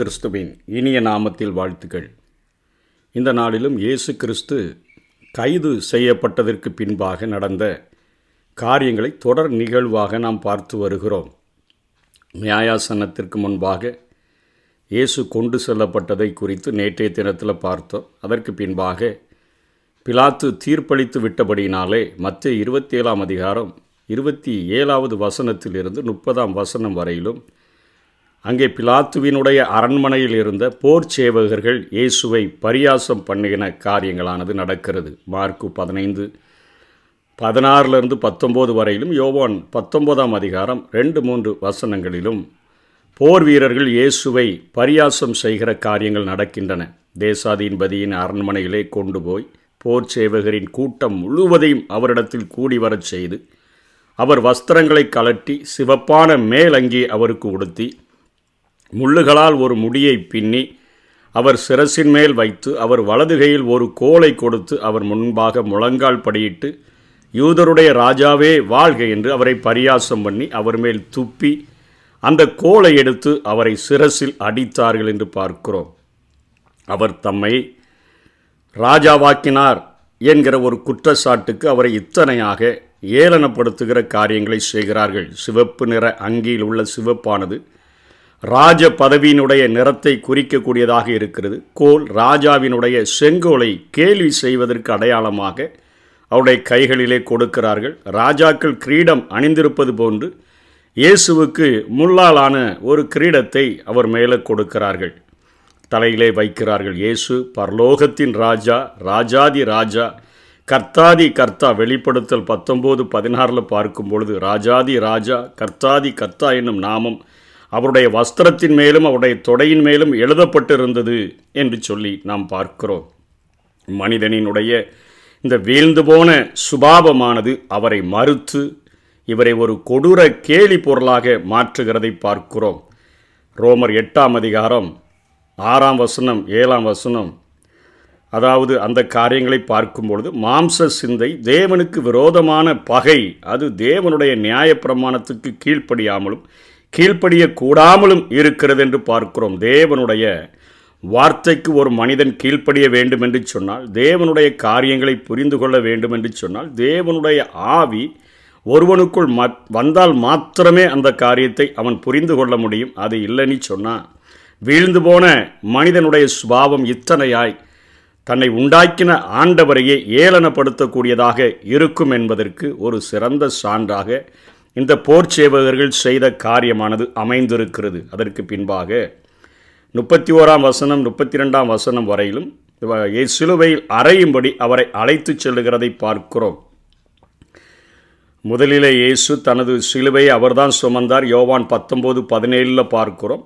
கிறிஸ்துவின் இனிய நாமத்தில் வாழ்த்துக்கள். இந்த நாளிலும் இயேசு கிறிஸ்து கைது செய்யப்பட்டதற்கு பின்பாக நடந்த காரியங்களை தொடர் நிகழ்வாக நாம் பார்த்து வருகிறோம். நியாயாசனத்திற்கு முன்பாக இயேசு கொண்டு செல்லப்பட்டதை குறித்து நேற்றைய தினத்தில் பார்த்தோம். அதற்கு பின்பாக பிலாத்து தீர்ப்பளித்து விட்டபடியினாலே மத்திய இருபத்தி ஏழாம் அதிகாரம் இருபத்தி ஏழாவது வசனத்திலிருந்து முப்பதாம் வசனம் வரையிலும் அங்கே பிலாத்துவினுடைய அரண்மனையில் இருந்த போர் சேவகர்கள் இயேசுவை பரியாசம் பண்ணுகின காரியங்களானது நடக்கிறது. மார்க்கு பதினைந்து பதினாறுலேருந்து பத்தொம்போது வரையிலும் யோவான் பத்தொம்போதாம் அதிகாரம் ரெண்டு மூன்று வசனங்களிலும் போர் வீரர்கள் இயேசுவை பரியாசம் செய்கிற காரியங்கள் நடக்கின்றன. தேசாதீன்பதியின் அரண்மனையிலே கொண்டு போய் போர் சேவகரின் கூட்டம் முழுவதையும் அவரிடத்தில் கூடி வரச் செய்து அவர் வஸ்திரங்களை கலட்டி சிவப்பான மேலங்கி அவருக்கு உடுத்தி முள்ளுகளால் ஒரு முடியை பின்னி அவர் சிரசின் மேல் வைத்து அவர் வலதுகையில் ஒரு கோலை கொடுத்து அவர் முன்பாக முழங்கால் படியிட்டு யூதருடைய ராஜாவே வாழ்க என்று அவரை பரியாசம் பண்ணி அவர் மேல் துப்பி அந்த கோலை எடுத்து அவரை சிரசில் அடித்தார்கள் என்று பார்க்கிறோம். அவர் தம்மை ராஜாவாக்கினார் என்கிற ஒரு குற்றச்சாட்டுக்கு அவரை இத்தனையாக ஏளனப்படுத்துகிற காரியங்களை செய்கிறார்கள். சிவப்பு நிற அங்கியில் உள்ள சிவப்பானது ராஜ பதவியினுடைய நிறத்தை குறிக்கக்கூடியதாக இருக்கிறது. கோல் ராஜாவினுடைய செங்கோலை கேள்வி செய்வதற்கு அடையாளமாக அவருடைய கைகளிலே கொடுக்கிறார்கள். ராஜாக்கள் கிரீடம் அணிந்திருப்பது போன்று இயேசுவுக்கு முள்ளாலான ஒரு கிரீடத்தை அவர் மேலே கொடுக்கிறார்கள். தலையிலே வைக்கிறார்கள். இயேசு பரலோகத்தின் ராஜா ராஜாதி ராஜா கர்த்தாதி கர்த்தா வெளிப்படுத்தல் பத்தொம்போது பதினாறில் பார்க்கும் பொழுது ராஜாதி ராஜா கர்த்தாதி கர்த்தா என்னும் நாமம் அவருடைய வஸ்திரத்தின் மேலும் அவருடைய தொடையின் மேலும் எழுதப்பட்டிருந்தது என்று சொல்லி நாம் பார்க்கிறோம். மனிதனினுடைய இந்த வீழ்ந்து போன சுபாவமானது அவரை மறுத்து இவரை ஒரு கொடூர கேலி பொருளாக மாற்றுகிறதை பார்க்கிறோம். ரோமர் எட்டாம் அதிகாரம் ஆறாம் வசனம் ஏழாம் வசனம். அதாவது அந்த காரியங்களை பார்க்கும் பொழுது மாம்ச சிந்தை தேவனுக்கு விரோதமான பகை அது தேவனுடைய நியாயப்பிரமாணத்துக்கு கீழ்ப்படியாமலும் கீழ்ப்படிய கூடாமலும் இருக்கிறது என்று பார்க்கிறோம். தேவனுடைய வார்த்தைக்கு ஒரு மனிதன் கீழ்ப்படிய வேண்டும் என்று சொன்னால் தேவனுடைய காரியங்களை புரிந்து கொள்ள வேண்டும் என்று சொன்னால் தேவனுடைய ஆவி ஒருவனுக்குள் ம வந்தால் மாத்திரமே அந்த காரியத்தை அவன் புரிந்து கொள்ள முடியும். அது இல்லைன்னு சொன்னால் வீழ்ந்து போன மனிதனுடைய சுபாவம் இத்தனையாய் தன்னை உண்டாக்கின ஆண்டவரையே ஏளனப்படுத்தக்கூடியதாக இருக்கும் என்பதற்கு ஒரு சிறந்த சான்றாக இந்த போர் சேவகர்கள் செய்த காரியமானது அமைந்திருக்கிறது. அதற்கு பின்பாக முப்பத்தி ஓராம் வசனம் முப்பத்தி ரெண்டாம் வசனம் வரையிலும் சிலுவையில் அறையும்படி அவரை அழைத்து செல்லுகிறதை பார்க்கிறோம். முதலிலே இயேசு தனது சிலுவையை அவர்தான் சுமந்தார். யோவான் பத்தொம்போது பதினேழில் பார்க்கிறோம்.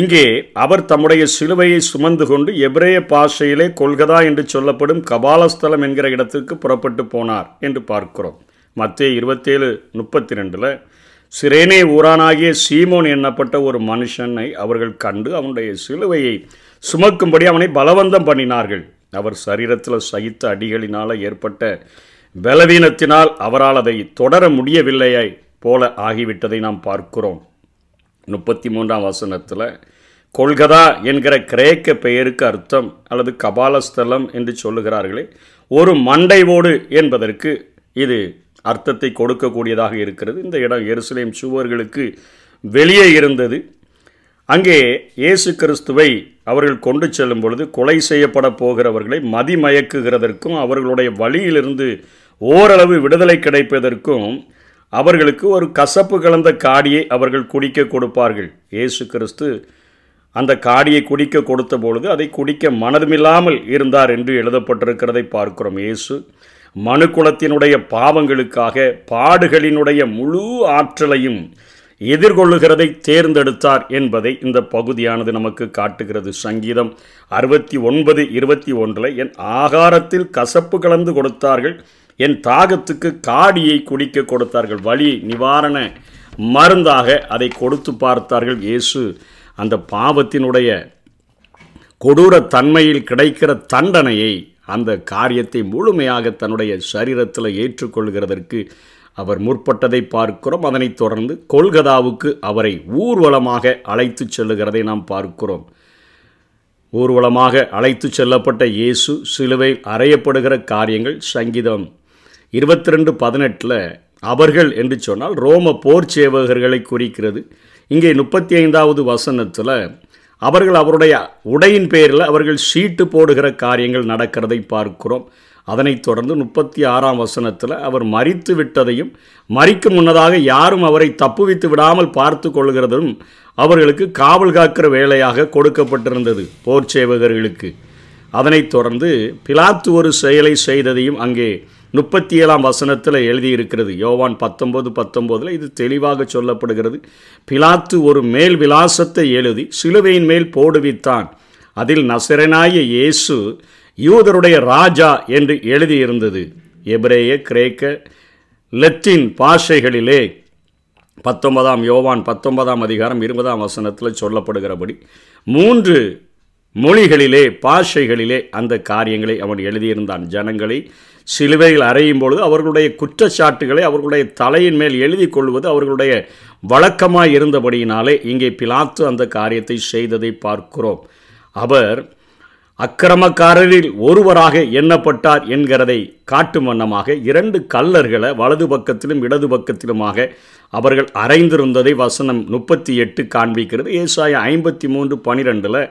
இங்கே அவர் தம்முடைய சிலுவையை சுமந்து கொண்டு எபிரேய பாஷையிலே கொள்கதா என்று சொல்லப்படும் கபாலஸ்தலம் என்கிற இடத்திற்கு புறப்பட்டு போனார் என்று பார்க்கிறோம். மத்திய இருபத்தேழு முப்பத்தி ரெண்டில் சிரேனே ஊரானாகிய சீமோன் எண்ணப்பட்ட ஒரு மனுஷனை அவர்கள் கண்டு அவனுடைய சிலுவையை சுமக்கும்படி அவனை பலவந்தம் பண்ணினார்கள். அவர் சரீரத்தில் சகித்த அடிகளினால் ஏற்பட்ட பலவீனத்தினால் அவரால் அதை தொடர முடியவில்லையை போல ஆகிவிட்டதை நாம் பார்க்கிறோம். முப்பத்தி மூன்றாம் வசனத்தில் கொல்கதா என்கிற கிரேக்க பெயருக்கு அர்த்தம் அல்லது கபாலஸ்தலம் என்று சொல்லுகிறார்களே ஒரு மண்டை ஓடு என்பதற்கு இது அர்த்தத்தை கொடுக்கக்கூடியதாக இருக்கிறது. இந்த இடம் எருசலேம் சுவர்களுக்கு வெளியே இருந்தது. அங்கே இயேசு கிறிஸ்துவை அவர்கள் கொண்டு செல்லும் பொழுது கொலை செய்யப்பட போகிறவர்களை மதிமயக்குகிறதற்கும் அவர்களுடைய வழியிலிருந்து ஓரளவு விடுதலை கிடைப்பதற்கும் அவர்களுக்கு ஒரு கசப்பு கலந்த காடியை அவர்கள் குடிக்க கொடுப்பார்கள். இயேசு கிறிஸ்து அந்த காடியை குடிக்க கொடுத்த பொழுது அதை குடிக்க மனதுமில்லாமல் இருந்தார் என்று எழுதப்பட்டிருக்கிறதை பார்க்கிறோம். இயேசு மனுக்குலத்தினுடைய பாவங்களுக்காக பாடுகளினுடைய முழு ஆற்றலையும் எதிர்கொள்ளுகிறதை தேர்ந்தெடுத்தார் என்பதை இந்த பகுதியானது நமக்கு காட்டுகிறது. சங்கீதம் அறுபத்தி ஒன்பது இருபத்தி ஒன்றில் என் ஆகாரத்தில் கசப்பு கலந்து கொடுத்தார்கள் என் தாகத்துக்கு காடியை குடிக்க கொடுத்தார்கள் வழி நிவாரண மருந்தாக அதை கொடுத்து பார்த்தார்கள் இயேசு. அந்த பாவத்தினுடைய கொடூர தன்மையில் கிடைக்கிற தண்டனையை அந்த காரியத்தை முழுமையாக தன்னுடைய சரீரத்தில் ஏற்றுக்கொள்கிறதற்கு அவர் முற்பட்டதை பார்க்கிறோம். அதனைத் தொடர்ந்து கொல்கதாவுக்கு அவரை ஊர்வலமாக அழைத்து செல்லுகிறதை நாம் பார்க்கிறோம். ஊர்வலமாக அழைத்து செல்லப்பட்ட இயேசு சிலுவையில் அறையப்படுகிற காரியங்கள் சங்கீதம் இருபத்தி ரெண்டு பதினெட்டில் அவர்கள் என்று சொன்னால் ரோம போர் சேவகர்களை குறிக்கிறது. இங்கே முப்பத்தி ஐந்தாவது வசனத்தில் அவர்கள் அவருடைய உடையின் பேரில் அவர்கள் சீட்டு போடுகிற காரியங்கள் நடக்கிறதை பார்க்கிறோம். அதனைத் தொடர்ந்து முப்பத்தி ஆறாம் வசனத்தில் அவர் மறித்து விட்டதையும் மறிக்கும் முன்னதாக யாரும் அவரை தப்புவித்து விடாமல் பார்த்து கொள்கிறதும் அவர்களுக்கு காவல் காக்கிற வேலையாக கொடுக்கப்பட்டிருந்தது போர் சேவகர்களுக்கு. அதனைத் தொடர்ந்து பிலாத்து ஒரு செயலை செய்ததையும் அங்கே முப்பத்தி ஏழாம் வசனத்தில் எழுதியிருக்கிறது. யோவான் பத்தொம்போது பத்தொம்போதில் இது தெளிவாக சொல்லப்படுகிறது. பிலாத்து ஒரு மேல் விலாசத்தை எழுதி சிலுவையின் மேல் போடுவித்தான். அதில் நசரனாய இயேசு யூதருடைய ராஜா என்று எழுதியிருந்தது. எபிரேய கிரேக்க லெத்தின் பாஷைகளிலே பத்தொன்பதாம் யோவான் பத்தொன்பதாம் அதிகாரம் இருபதாம் வசனத்தில் சொல்லப்படுகிறபடி மூன்று மொழிகளிலே பாஷைகளிலே அந்த காரியங்களை அவன் எழுதியிருந்தான். ஜனங்களை சிலுவையில் அறையும் பொழுது அவர்களுடைய குற்றச்சாட்டுகளை அவர்களுடைய தலையின் மேல் எழுதி கொள்வது அவர்களுடைய வழக்கமாக இருந்தபடியினாலே இங்கே பிலாத்து அந்த காரியத்தை செய்ததை பார்க்கிறோம். அவர் அக்கிரமக்காரரில் ஒருவராக எண்ணப்பட்டார் என்கிறதை காட்டும் வண்ணமாக இரண்டு கல்லர்களை வலது பக்கத்திலும் இடது பக்கத்திலுமாக அவர்கள் அரைந்திருந்ததை வசனம் முப்பத்தி எட்டு காண்பிக்கிறது. ஏசாய ஐம்பத்தி மூன்று பனிரெண்டில்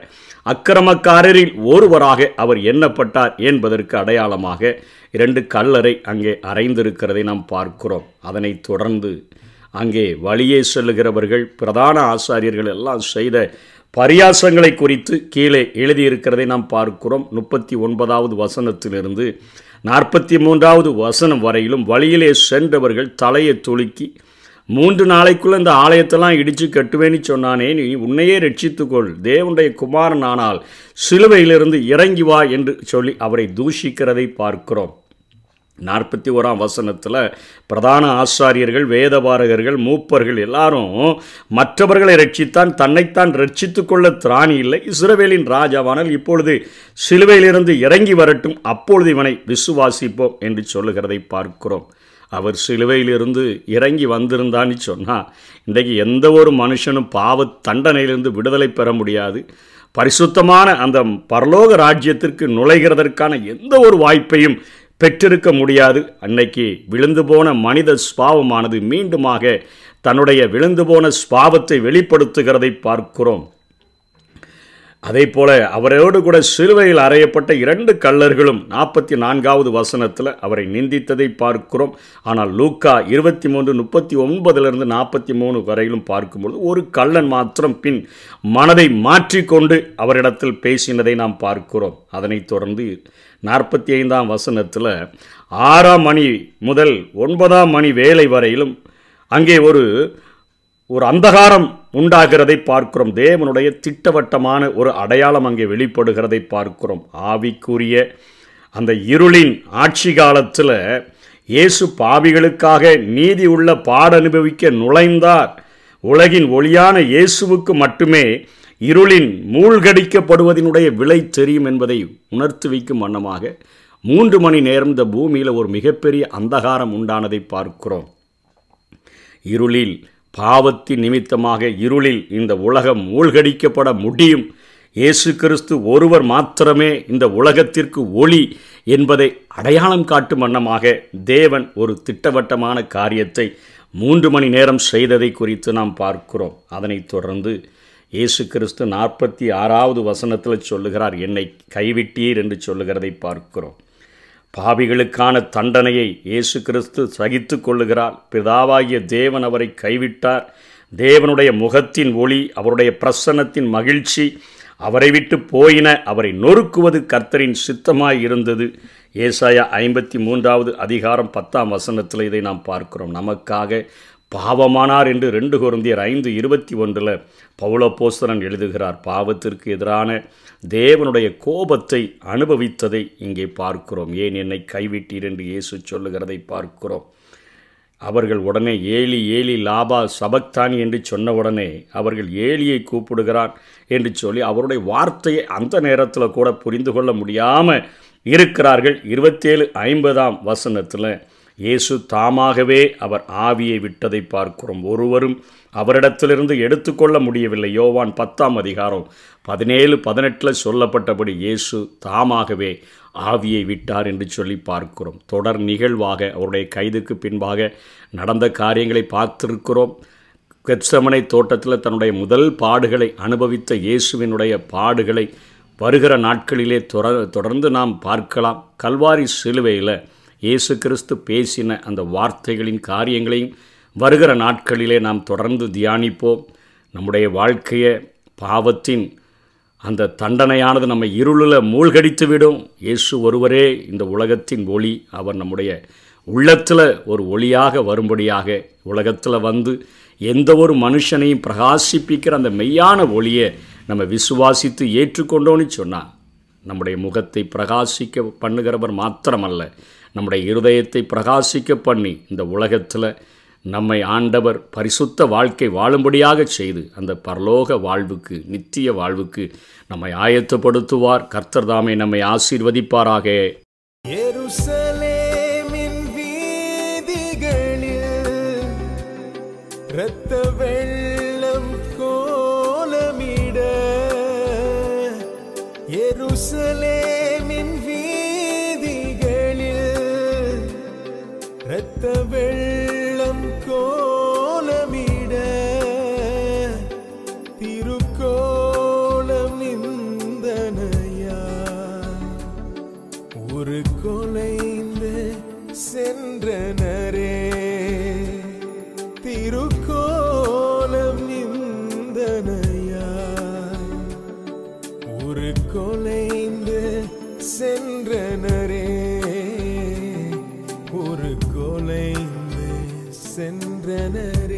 அக்கிரமக்காரரில் ஒருவராக அவர் எண்ணப்பட்டார் என்பதற்கு அடையாளமாக இரண்டு கல்லறை அங்கே அரைந்திருக்கிறதை நாம் பார்க்கிறோம். அதனைத் தொடர்ந்து அங்கே வழியே செல்லுகிறவர்கள் பிரதான ஆசாரியர்கள் எல்லாம் செய்த பரியாசங்களை குறித்து கீழே எழுதியிருக்கிறதை நாம் பார்க்கிறோம். முப்பத்தி ஒன்பதாவது வசனத்திலிருந்து நாற்பத்தி மூன்றாவது வசனம் வரையிலும் வழியிலே சென்றவர்கள் தலையை துலுக்கி மூன்று நாளைக்குள்ள இந்த ஆலயத்தெல்லாம் இடித்து கட்டுவேன்னு சொன்னானே நீ உன்னையே ரட்சித்துக்கொள். தேவனுடைய குமாரன் ஆனால் சிலுவையிலிருந்து இறங்கி வா என்று சொல்லி அவரை தூஷிக்கிறதை பார்க்கிறோம். நாற்பத்தி ஓராம் வசனத்தில் பிரதான ஆசாரியர்கள் வேதபாரகர்கள் மூப்பர்கள் எல்லாரும் மற்றவர்களை ரட்சித்தான் தன்னைத்தான் ரட்சித்து கொள்ள திராணி இல்லை. இஸ்ரவேலின் ராஜாவானால் இப்பொழுது சிலுவையிலிருந்து இறங்கி வரட்டும் அப்பொழுது இவனை விசுவாசிப்போம் என்று சொல்லுகிறதை பார்க்கிறோம். அவர் சிலுவையிலிருந்து இறங்கி வந்திருந்தான்னு சொன்னால் இன்றைக்கு எந்த ஒரு மனுஷனும் பாவ தண்டனையிலிருந்து விடுதலை பெற முடியாது. பரிசுத்தமான அந்த பரலோக ராஜ்யத்திற்கு நுழைகிறதற்கான எந்த ஒரு வாய்ப்பையும் பெற்றிருக்க முடியாது. அன்னைக்கு விழுந்து போன மனித ஸ்பாவமானது மீண்டுமாக தன்னுடைய விழுந்து போன ஸ்பாவத்தை வெளிப்படுத்துகிறதை பார்க்கிறோம். அதே போல அவரோடு கூட சிலுவையில் அறையப்பட்ட இரண்டு கள்ளர்களும் நாற்பத்தி நான்காவது வசனத்தில் அவரை நிந்தித்ததை பார்க்கிறோம். ஆனால் லூக்கா இருபத்தி மூன்று முப்பத்தி ஒன்பதிலிருந்து நாற்பத்தி மூணு வரையிலும் பார்க்கும்பொழுது ஒரு கள்ளன் மாத்திரம் பின் மனதை மாற்றிக்கொண்டு அவரிடத்தில் பேசினதை நாம் பார்க்கிறோம். அதனைத் தொடர்ந்து நாற்பத்தி ஐந்தாம் வசனத்தில் ஆறாம் மணி முதல் ஒன்பதாம் மணி வேலை வரையிலும் அங்கே ஒரு ஒரு அந்தகாரம் உண்டாகிறதை பார்க்கிறோம். தேவனுடைய திட்டவட்டமான ஒரு அடையாளம் அங்கே வெளிப்படுகிறதை பார்க்கிறோம். ஆவிக்குரிய அந்த இருளின் ஆட்சி காலத்தில் இயேசு பாவிகளுக்காக நீதி உள்ள பாட அனுபவிக்க நுழைந்தார். உலகின் ஒளியான இயேசுவுக்கு மட்டுமே இருளின் மூழ்கடிக்கப்படுவதனுடைய விலை தெரியும் என்பதை உணர்த்து வைக்கும் வண்ணமாக மூன்று மணி நேரம் இந்த பூமியில் ஒரு மிகப்பெரிய அந்தகாரம் உண்டானதை பார்க்கிறோம். இருளில் பாவத்தின் நிமித்தமாக இருளில் இந்த உலகம் மூழ்கடிக்கப்பட முடியும். இயேசு கிறிஸ்து ஒருவர் மாத்திரமே இந்த உலகத்திற்கு ஒளி என்பதை அடையாளம் காட்டும் வண்ணமாக தேவன் ஒரு திட்டவட்டமான காரியத்தை மூன்று மணி நேரம் செய்ததை குறித்து நாம் பார்க்கிறோம். அதனைத் தொடர்ந்து இயேசு கிறிஸ்து நாற்பத்தி ஆறாவது வசனத்தில் சொல்லுகிறார் என்னை கைவிட்டீர் என்று சொல்லுகிறதை பார்க்கிறோம். பாவிகளுக்கான தண்டனையை இயேசு கிறிஸ்து சகித்து கொள்ளுகிறார். பிதாவாகிய தேவன் அவரை கைவிட்டார். தேவனுடைய முகத்தின் ஒளி அவருடைய பிரசன்னத்தின் மகிழ்ச்சி அவரை விட்டு போயின அவரை நொறுக்குவது கர்த்தரின் சித்தமாய் இருந்தது. ஏசாயா ஐம்பத்தி மூன்றாவது அதிகாரம் பத்தாம் வசனத்தில் இதை நாம் பார்க்கிறோம். நமக்காக பாவமானார் என்று ரெண்டு குருந்தியர் ஐந்து இருபத்தி ஒன்றில் பௌலப்போஸ்தரன் எழுதுகிறார் பாவத்திற்கு எதிரான தேவனுடைய கோபத்தை அனுபவித்ததை இங்கே பார்க்கிறோம். ஏன் என்னை கைவிட்டீர்? என்று இயேசு சொல்லுகிறதை பார்க்கிறோம். அவர்கள் உடனே ஏலி ஏலி லாபா சபக்தானி என்று சொன்ன உடனே அவர்கள் ஏலியை கூப்பிடுகிறான் என்று சொல்லி அவருடைய வார்த்தையை அந்த நேரத்தில் கூட புரிந்து கொள்ள முடியாமல் இருக்கிறார்கள். இருபத்தேழு ஐம்பதாம் வசனத்தில் இயேசு தாமாகவே அவர் ஆவியை விட்டதை பார்க்கிறோம். ஒருவரும் அவரிடத்திலிருந்து எடுத்துக்கொள்ள முடியவில்லை. யோவான் பத்தாம் அதிகாரம் பதினேழு பதினெட்டில் சொல்லப்பட்டபடி இயேசு தாமாகவே ஆவியை விட்டார் என்று சொல்லி பார்க்கிறோம். தொடர் நிகழ்வாக அவருடைய கைதுக்கு பின்பாக நடந்த காரியங்களை பார்த்திருக்கிறோம். கெச்சமனை தோட்டத்தில் தன்னுடைய முதல் பாடுகளை அனுபவித்த இயேசுவினுடைய பாடுகளை வருகிற நாட்களிலே தொடர் தொடர்ந்து நாம் பார்க்கலாம். கல்வாரி சிலுவையில் இயேசு கிறிஸ்து பேசின அந்த வார்த்தைகளின் காரியங்களையும் வருகிற நாட்களிலே நாம் தொடர்ந்து தியானிப்போம். நம்முடைய வாழ்க்கையை பாவத்தின் அந்த தண்டனையானது நம்ம இருளில் மூழ்கடித்து விடும். இயேசு ஒருவரே இந்த உலகத்தின் ஒளி. அவர் நம்முடைய உள்ளத்தில் ஒரு ஒளியாக வரும்படியாக உலகத்தில் வந்து எந்த ஒரு மனுஷனையும் பிரகாசிப்பிக்கிற அந்த மெய்யான ஒளியை நம்ம விசுவாசித்து ஏற்றுக்கொண்டோன்னு சொன்னால் நம்முடைய முகத்தை பிரகாசிக்க பண்ணுகிறவர் மாத்திரமல்ல நம்முடைய இருதயத்தை பிரகாசிக்க பண்ணி இந்த உலகத்தில் நம்மை ஆண்டவர் பரிசுத்த வாழ்க்கை வாழும்படியாக செய்து அந்த பரலோக வாழ்வுக்கு நித்திய வாழ்வுக்கு நம்மை ஆயத்தப்படுத்துவார். கர்த்தர் தாமே நம்மை ஆசீர்வதிப்பாராக. தொலைந்து சென்றனரே. திருக்கோலம் நிந்தனையா ஒரு கொலைந்து சென்றனரே. ஒரு கொலைந்து சென்றனரே.